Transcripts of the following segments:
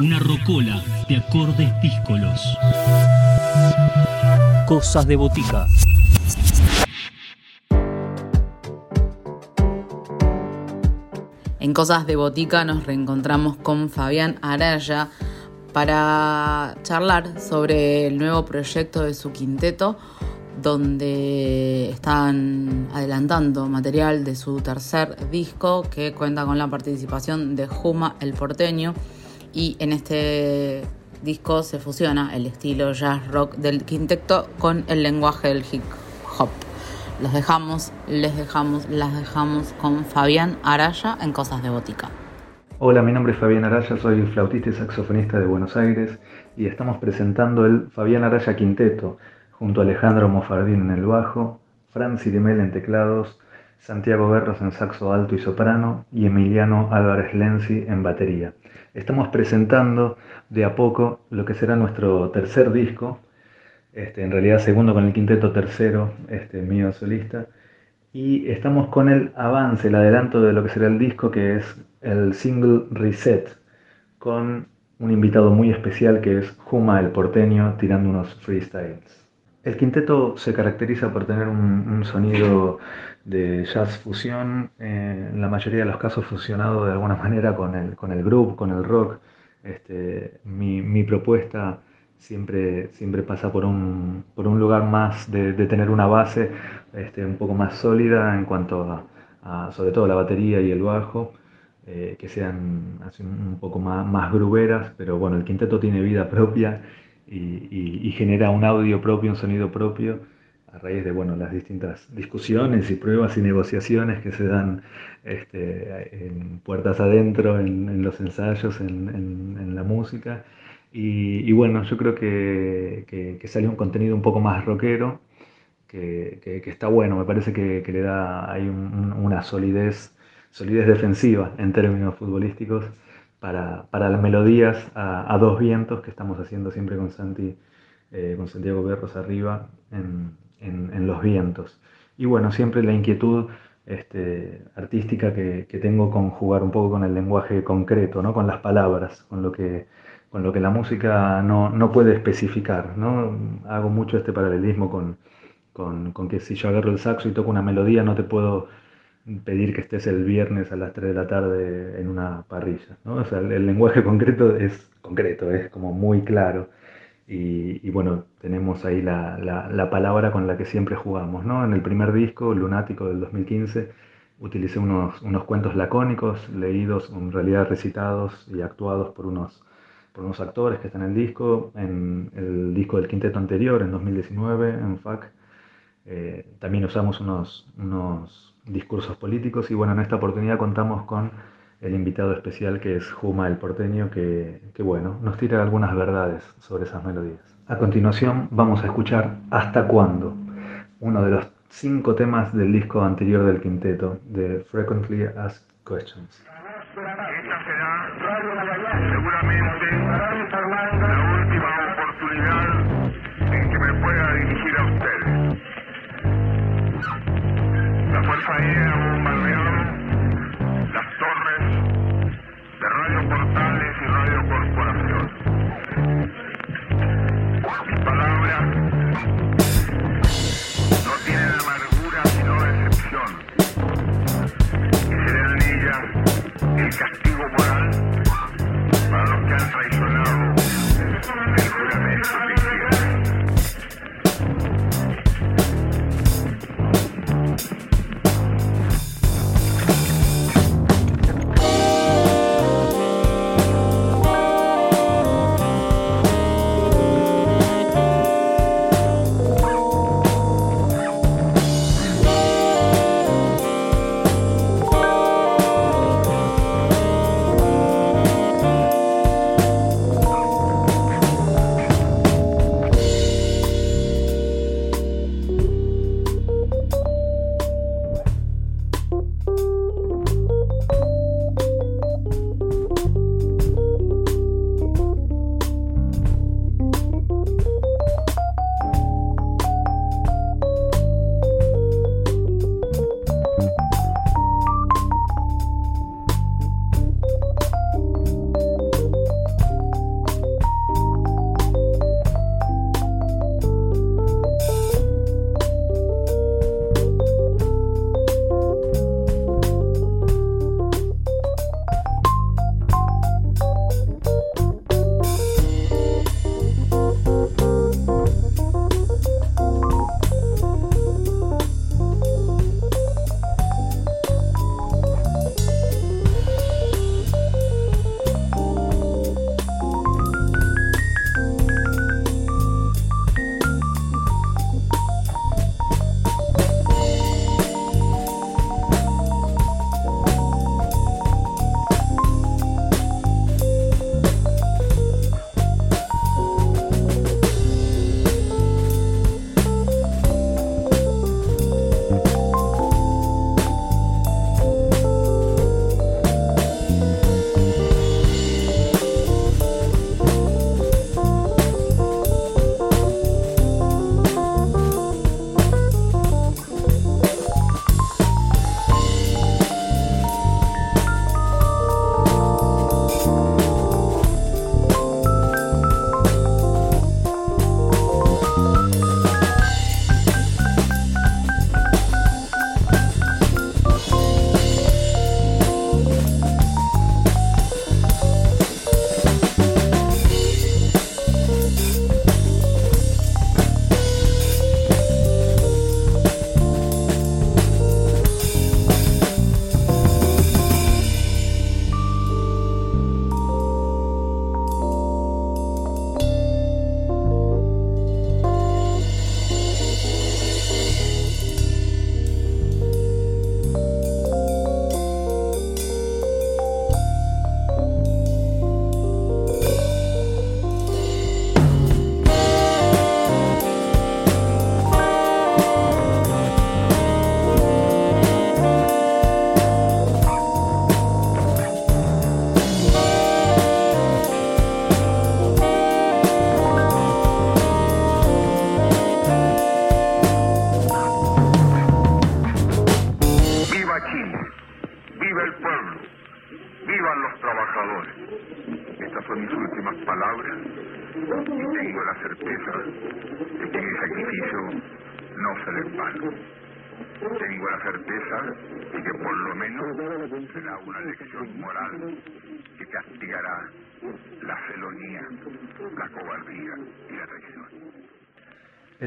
Una rocola de acordes díscolos. Cosas de botica. En Cosas de Botica nos reencontramos con Fabián Araya para charlar sobre el nuevo proyecto de su quinteto, donde están adelantando material de su tercer disco que cuenta con la participación de Juma el Porteño y en este disco se fusiona el estilo jazz rock del quinteto con el lenguaje del hip hop. Los dejamos, les dejamos, las dejamos con Fabián Araya en Cosas de Botica. Hola, mi nombre es Fabián Araya, soy flautista y saxofonista de Buenos Aires y estamos presentando el Fabián Araya Quinteto junto a Alejandro Mofardín en el bajo, Franci Dimel en teclados, Santiago Berros en saxo alto y soprano y Emiliano Álvarez Lenzi en batería. Estamos presentando de a poco lo que será nuestro tercer disco, este, en realidad segundo con el quinteto, tercero este, mío solista. Y estamos con el avance, el adelanto de lo que será el disco, que es el single Reset, con un invitado muy especial que es Juma el porteño tirando unos freestyles. El quinteto se caracteriza por tener un, sonido de jazz fusión, eh, en la mayoría de los casos fusionado de alguna manera con el, con el groove, con el rock. Este, mi, mi propuesta siempre, siempre pasa por un, por un lugar más de, tener una base este, un poco más sólida en cuanto a, sobre todo la batería y el bajo, eh, que sean un poco más, más gruberas, pero bueno, el quinteto tiene vida propia y, genera un audio propio, un sonido propio a raíz de bueno, las distintas discusiones y pruebas y negociaciones que se dan este, en puertas adentro, en, los ensayos, en, la música. Y, bueno, yo creo que, que, sale un contenido un poco más rockero, que, que está bueno, me parece que, le da hay una solidez, solidez defensiva en términos futbolísticos para, para las melodías a, dos vientos que estamos haciendo siempre con Santi, eh, con Santiago Berros arriba en, los vientos. Y bueno, siempre la inquietud este, artística que, tengo con jugar un poco con el lenguaje concreto, ¿no? con las palabras, con lo que con lo que la música no, no puede especificar. ¿no? Hago mucho este paralelismo con, con, con, que si yo agarro el saxo y toco una melodía, no te puedo pedir que estés el viernes a las 3 de la tarde en una parrilla. ¿no? O sea, el, lenguaje concreto es concreto, es como muy claro. Y, bueno, tenemos ahí la, la, la, palabra con la que siempre jugamos. ¿no? En el primer disco, Lunático del 2015, utilicé unos, unos cuentos lacónicos, leídos, en realidad recitados y actuados por unos por unos actores que están en el disco, en el disco del quinteto anterior, en 2019, en FAC. Eh, también usamos unos, unos discursos políticos y bueno, en esta oportunidad contamos con el invitado especial que es Juma el Porteño, que, que, bueno, nos tira algunas verdades sobre esas melodías. A continuación vamos a escuchar Hasta cuándo, uno de los cinco temas del disco anterior del quinteto, de Frequently Asked Questions. Esta castigo moral.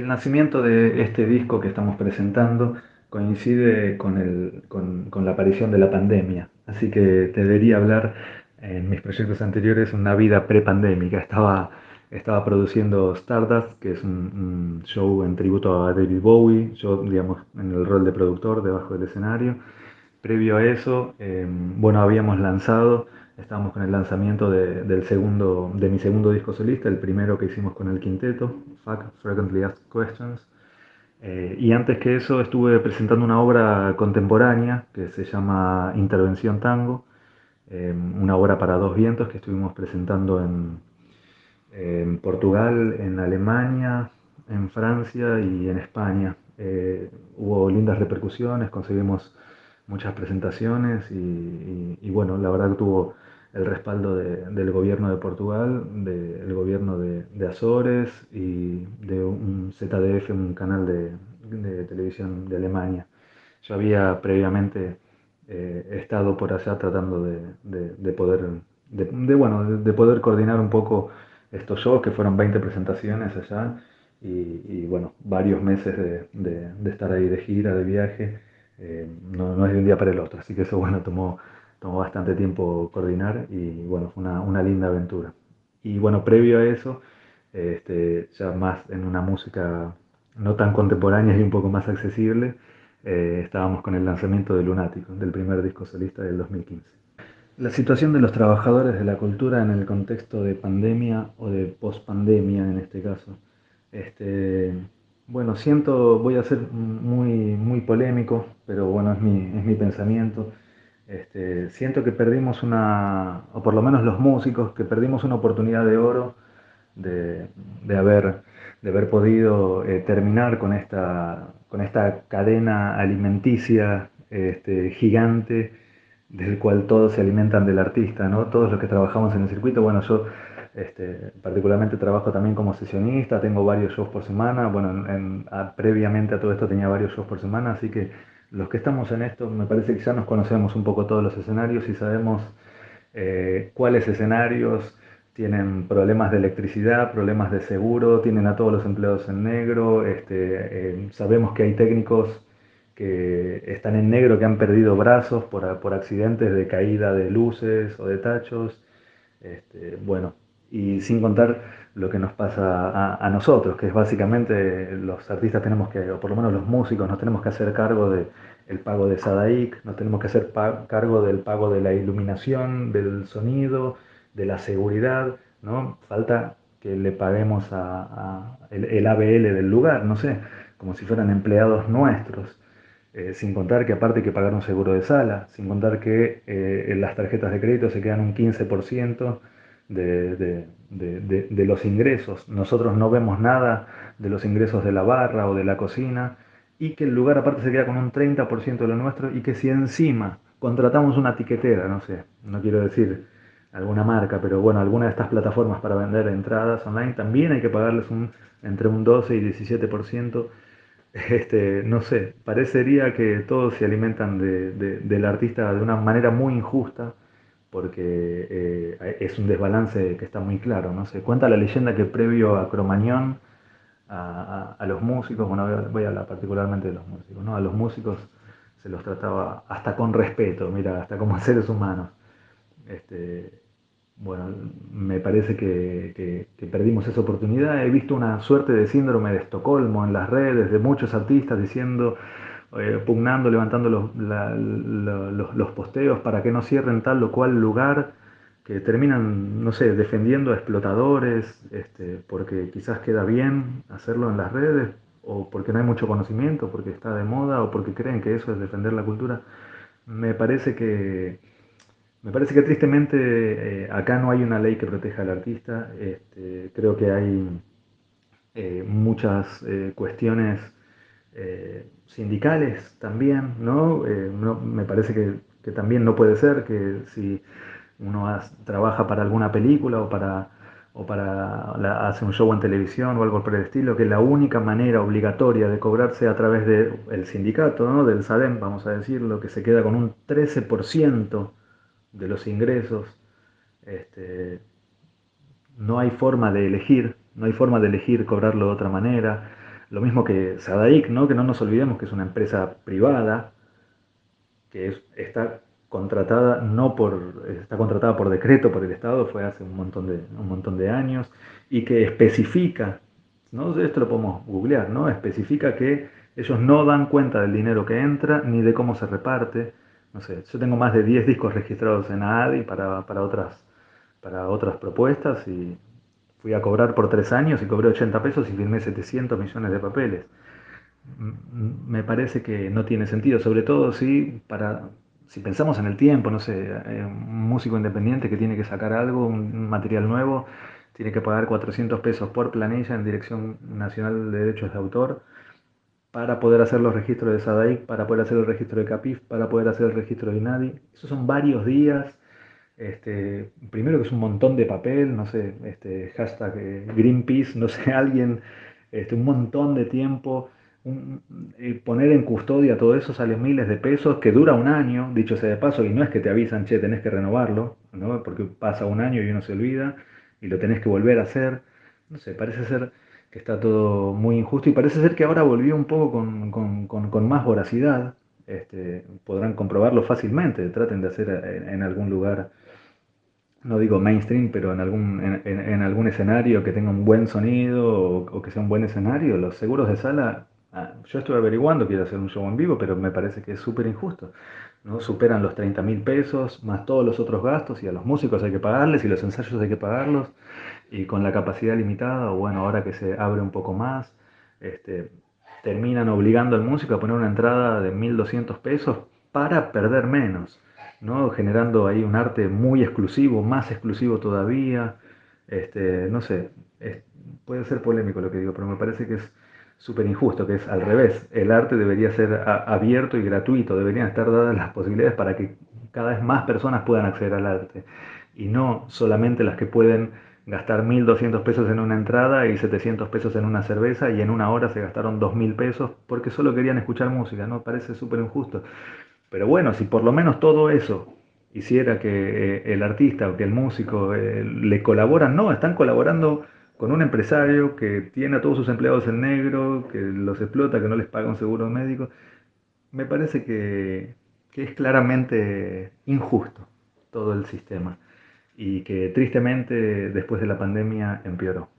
El nacimiento de este disco que estamos presentando coincide con, el, con, con, la aparición de la pandemia, así que te debería hablar en mis proyectos anteriores una vida prepandémica. Estaba, estaba produciendo Stardust, que es un, un, show en tributo a David Bowie, yo digamos en el rol de productor debajo del escenario. Previo a eso, eh, bueno, habíamos lanzado Estábamos con el lanzamiento de, del segundo, de mi segundo disco solista, el primero que hicimos con el quinteto, Fuck Frequently Asked Questions. Eh, y antes que eso estuve presentando una obra contemporánea que se llama Intervención Tango, eh, una obra para dos vientos que estuvimos presentando en, Portugal, en Alemania, en Francia y en España. Eh, hubo lindas repercusiones, conseguimos muchas presentaciones y, bueno, la verdad que tuvo el respaldo de, del gobierno de Portugal, del gobierno de, de, Azores y de un ZDF, un canal de, televisión de Alemania. Yo había previamente eh, estado por allá tratando de, poder, de, bueno, de, poder coordinar un poco estos shows, que fueron 20 presentaciones allá, y, y bueno, varios meses de, estar ahí de gira, de viaje, eh, no, no es de un día para el otro, así que eso bueno, tomó tomó bastante tiempo coordinar y bueno, fue una, una linda aventura. Y bueno, previo a eso, este, ya más en una música no tan contemporánea y un poco más accesible, eh, estábamos con el lanzamiento de Lunático, del primer disco solista del 2015. La situación de los trabajadores de la cultura en el contexto de pandemia o de pospandemia en este caso. Este, bueno, siento, voy a ser muy, muy polémico, pero bueno, es mi, es mi pensamiento. Este, siento que perdimos una, o por lo menos los músicos, que perdimos una oportunidad de oro de, de haber, de haber podido eh, terminar con esta, con esta cadena alimenticia este, gigante del cual todos se alimentan del artista, ¿no? Todos los que trabajamos en el circuito, bueno, yo este, particularmente trabajo también como sesionista, tengo varios shows por semana, bueno, en, a, previamente a todo esto tenía varios shows por semana, así que los que estamos en esto, me parece que ya nos conocemos un poco todos los escenarios y sabemos eh, cuáles escenarios tienen problemas de electricidad, problemas de seguro, tienen a todos los empleados en negro, este, eh, sabemos que hay técnicos que están en negro, que han perdido brazos por, por accidentes de caída de luces o de tachos. Este, bueno, y sin contar lo que nos pasa a, nosotros, que es básicamente los artistas tenemos que, o por lo menos los músicos, nos tenemos que hacer cargo del el pago de Sadaic, nos tenemos que hacer cargo del pago de la iluminación, del sonido, de la seguridad, ¿no? Falta que le paguemos a, el, ABL del lugar, no sé, como si fueran empleados nuestros. Eh, sin contar que aparte hay que pagar un seguro de sala, sin contar que eh, las tarjetas de crédito se quedan un 15% de, de, de, de, los ingresos. Nosotros no vemos nada de los ingresos de la barra o de la cocina y que el lugar aparte se queda con un 30% de lo nuestro y que si encima contratamos una tiquetera, no sé, no quiero decir alguna marca, pero bueno, alguna de estas plataformas para vender entradas online, también hay que pagarles un, entre un 12 y 17%. Este, no sé, parecería que todos se alimentan de, de, del artista de una manera muy injusta porque eh, es un desbalance que está muy claro. ¿no? Se cuenta la leyenda que previo a Cromañón, a, a, los músicos, bueno, voy a, hablar particularmente de los músicos, ¿no? a los músicos se los trataba hasta con respeto, mira, hasta como seres humanos. Este, bueno, me parece que, que, perdimos esa oportunidad. He visto una suerte de síndrome de Estocolmo en las redes de muchos artistas diciendo eh, pugnando, levantando los, la, los, posteos para que no cierren tal o cual lugar, que terminan, no sé, defendiendo a explotadores, este, porque quizás queda bien hacerlo en las redes, o porque no hay mucho conocimiento, porque está de moda, o porque creen que eso es defender la cultura. Me parece que, me parece que tristemente eh, acá no hay una ley que proteja al artista. Este, creo que hay eh, muchas eh, cuestiones eh, sindicales también, ¿no? Eh, ¿no? Me parece que, que también no puede ser, que si uno trabaja para alguna película o para, o para hacer un show en televisión o algo por el estilo, que la única manera obligatoria de cobrarse a través del sindicato, ¿no? del SADEM, vamos a decirlo, que se queda con un 13% de los ingresos, este, no hay forma de elegir, no hay forma de elegir cobrarlo de otra manera. Lo mismo que Sadaic, ¿no? que no nos olvidemos que es una empresa privada, que está contratada no por está contratada por decreto por el Estado fue hace un montón de un montón de años y que especifica no esto lo podemos googlear no especifica que ellos no dan cuenta del dinero que entra ni de cómo se reparte. No sé yo tengo más de 10 discos registrados en ADI para, para otras para otras propuestas y fui a cobrar por tres años y cobré 80 pesos y firmé 700 millones de papeles me parece que no tiene sentido sobre todo si para si pensamos en el tiempo, no sé, eh, un músico independiente que tiene que sacar algo, un material nuevo, tiene que pagar 400 pesos por planilla en Dirección Nacional de Derechos de Autor para poder hacer los registros de SADAIC, para poder hacer el registro de CAPIF, para poder hacer el registro de INADI. Esos son varios días. Este, primero que es un montón de papel, no sé, este, hashtag eh, Greenpeace, no sé, alguien, este, un montón de tiempo poner en custodia todo eso sale miles de pesos, que dura un año, dicho sea de paso, y no es que te avisan, che, tenés que renovarlo, ¿no? porque pasa un año y uno se olvida y lo tenés que volver a hacer. No sé, parece ser que está todo muy injusto y parece ser que ahora volvió un poco con, más voracidad. Este, podrán comprobarlo fácilmente, traten de hacer en, algún lugar, no digo mainstream, pero en algún, en, algún escenario que tenga un buen sonido o, que sea un buen escenario, los seguros de sala Ah, yo estuve averiguando, quiero hacer un show en vivo, pero me parece que es súper injusto. ¿no? Superan los 30 mil pesos, más todos los otros gastos, y a los músicos hay que pagarles, y los ensayos hay que pagarlos, y con la capacidad limitada, o bueno, ahora que se abre un poco más, este, terminan obligando al músico a poner una entrada de 1.200 pesos para perder menos, ¿no? generando ahí un arte muy exclusivo, más exclusivo todavía. Este, no sé, puede ser polémico lo que digo, pero me parece que es súper injusto, que es al revés. El arte debería ser abierto y gratuito, deberían estar dadas las posibilidades para que cada vez más personas puedan acceder al arte. Y no solamente las que pueden gastar 1.200 pesos en una entrada y 700 pesos en una cerveza y en una hora se gastaron 2.000 pesos porque solo querían escuchar música, ¿no? Parece súper injusto. Pero bueno, si por lo menos todo eso hiciera que eh, el artista o que el músico eh, le colaboran, no, están colaborando con un empresario que tiene a todos sus empleados en negro, que los explota, que no les paga un seguro médico, me parece que, que es claramente injusto todo el sistema y que tristemente después de la pandemia empeoró.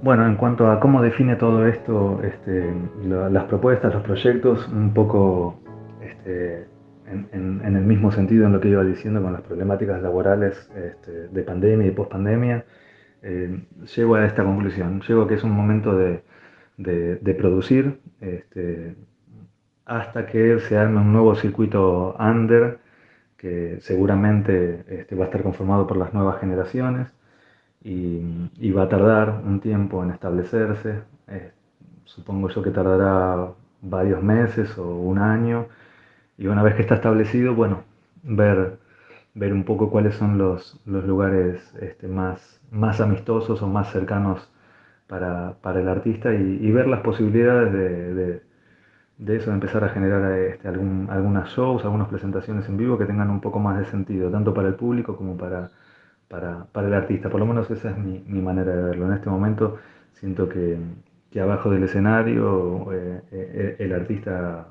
Bueno, en cuanto a cómo define todo esto, este, las propuestas, los proyectos, un poco este, en, el mismo sentido en lo que iba diciendo con las problemáticas laborales este, de pandemia y pospandemia, eh, llego a esta conclusión. Llego a que es un momento de, producir este, hasta que se arme un nuevo circuito under que seguramente va a estar conformado por las nuevas generaciones y, va a tardar un tiempo en establecerse. Eh, supongo yo que tardará varios meses o un año y una vez que está establecido, bueno, ver, ver un poco cuáles son los, los lugares este, más, más amistosos o más cercanos para, para el artista y, ver las posibilidades de, de, eso, de empezar a generar este, algún, algunas shows, algunas presentaciones en vivo que tengan un poco más de sentido, tanto para el público como para, para, para el artista. Por lo menos esa es mi, mi, manera de verlo. En este momento siento que, que abajo del escenario eh, eh, el artista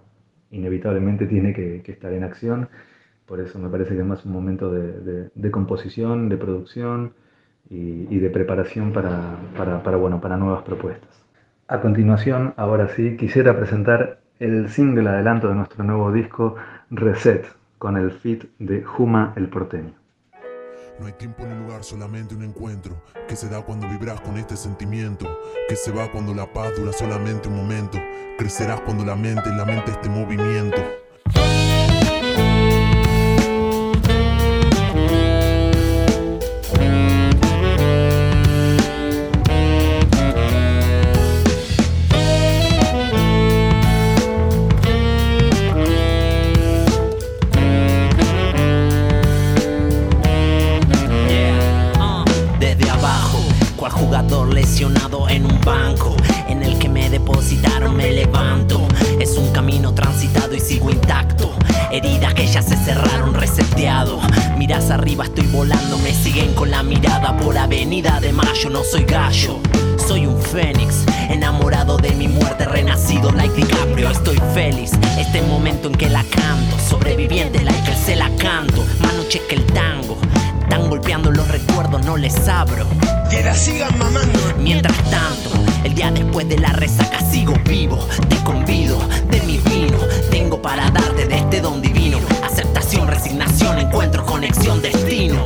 inevitablemente tiene que, estar en acción. Por eso me parece que es más un momento de, composición, de producción y, de preparación para, para, bueno, para nuevas propuestas. A continuación, ahora sí, quisiera presentar el single adelanto de nuestro nuevo disco Reset, con el fit de Juma el Porteño. No hay tiempo ni lugar, solamente un encuentro que se da cuando vibras con este sentimiento, que se va cuando la paz dura solamente un momento, crecerás cuando la mente la mente este movimiento. arriba estoy volando, me siguen con la mirada por Avenida de Mayo, no soy gallo. Soy un fénix, enamorado de mi muerte, renacido like DiCaprio, estoy feliz. Este momento en que la canto, sobreviviente like el se la canto, más noche que el tango. Están golpeando los recuerdos, no les abro. Que la mamando. Mientras tanto, el día después de la resaca sigo vivo. Te convido de mi vino. Tengo para darte de este don divino. Aceptación, resignación, encuentro, conexión, destino.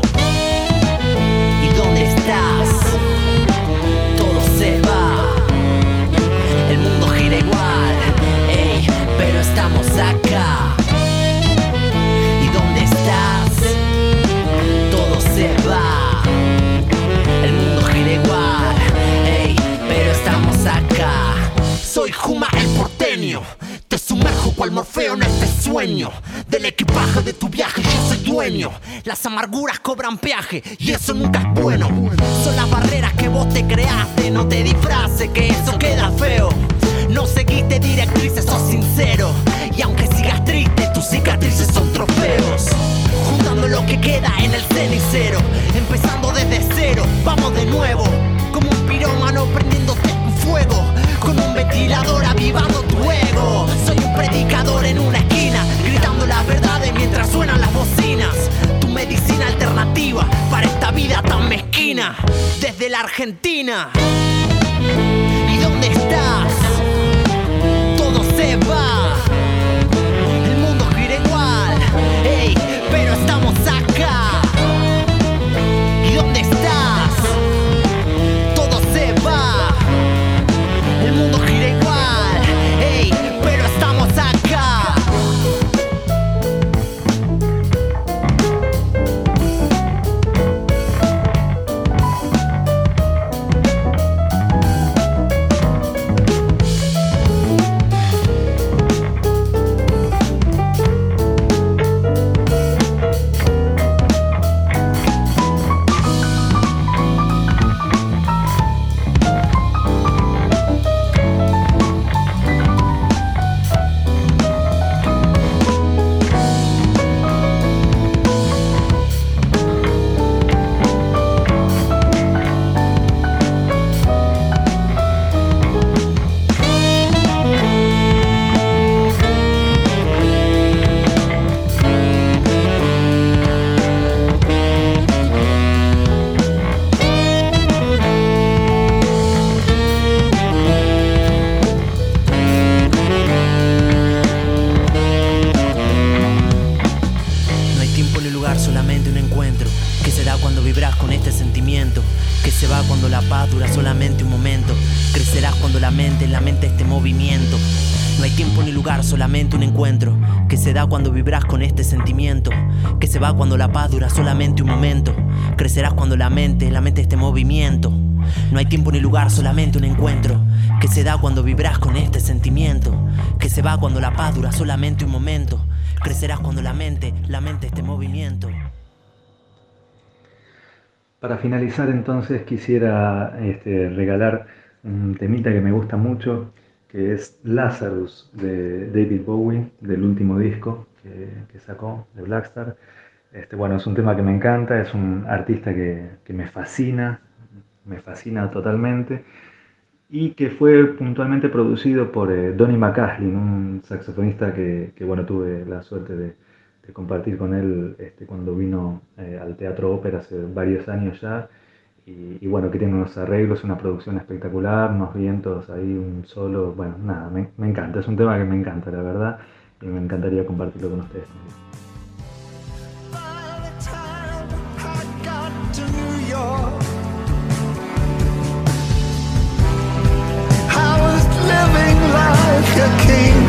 ¿Y dónde estás? Las amarguras cobran peaje y eso nunca es bueno. Son las barreras que vos te creaste, no te disfraces, que eso queda feo. No seguiste directrices, sos sincero. Y aunque sigas triste, tus cicatrices son trofeos. Juntando lo que queda en el cenicero, empezando desde cero, vamos de nuevo. Como un pirómano prendiéndote en fuego, con un ventilador avivando tu ego. Soy un predicador en una esquina, gritando las verdades mientras suenan las bocinas medicina alternativa para esta vida tan mezquina desde la Argentina. ¿Y dónde estás? Todo se va. que se da cuando vibras con este sentimiento, que se va cuando la paz dura solamente un momento, crecerás cuando la mente la mente este movimiento. No hay tiempo ni lugar, solamente un encuentro, que se da cuando vibras con este sentimiento, que se va cuando la paz dura solamente un momento, crecerás cuando la mente la mente este movimiento. No hay tiempo ni lugar, solamente un encuentro, que se da cuando vibras con este sentimiento, que se va cuando la paz dura solamente un momento. Crecerás cuando la mente, la mente este movimiento. Para finalizar entonces quisiera este, regalar un temita que me gusta mucho, que es Lazarus de David Bowie, del último disco que, sacó de Blackstar. Este, bueno, es un tema que me encanta, es un artista que, me fascina, me fascina totalmente, y que fue puntualmente producido por eh, Donny McCaslin, un saxofonista que, bueno, tuve la suerte de, compartir con él este, cuando vino eh, al Teatro Ópera hace varios años ya. Y, bueno, que tiene unos arreglos, una producción espectacular, unos vientos ahí, un solo, bueno, nada, me, encanta, es un tema que me encanta, la verdad, y me encantaría compartirlo con ustedes Voces,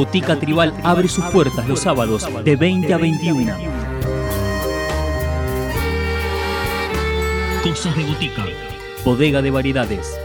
Botica Tribal abre sus puertas los sábados de 20 a 21. Cosas de Botica. Bodega de variedades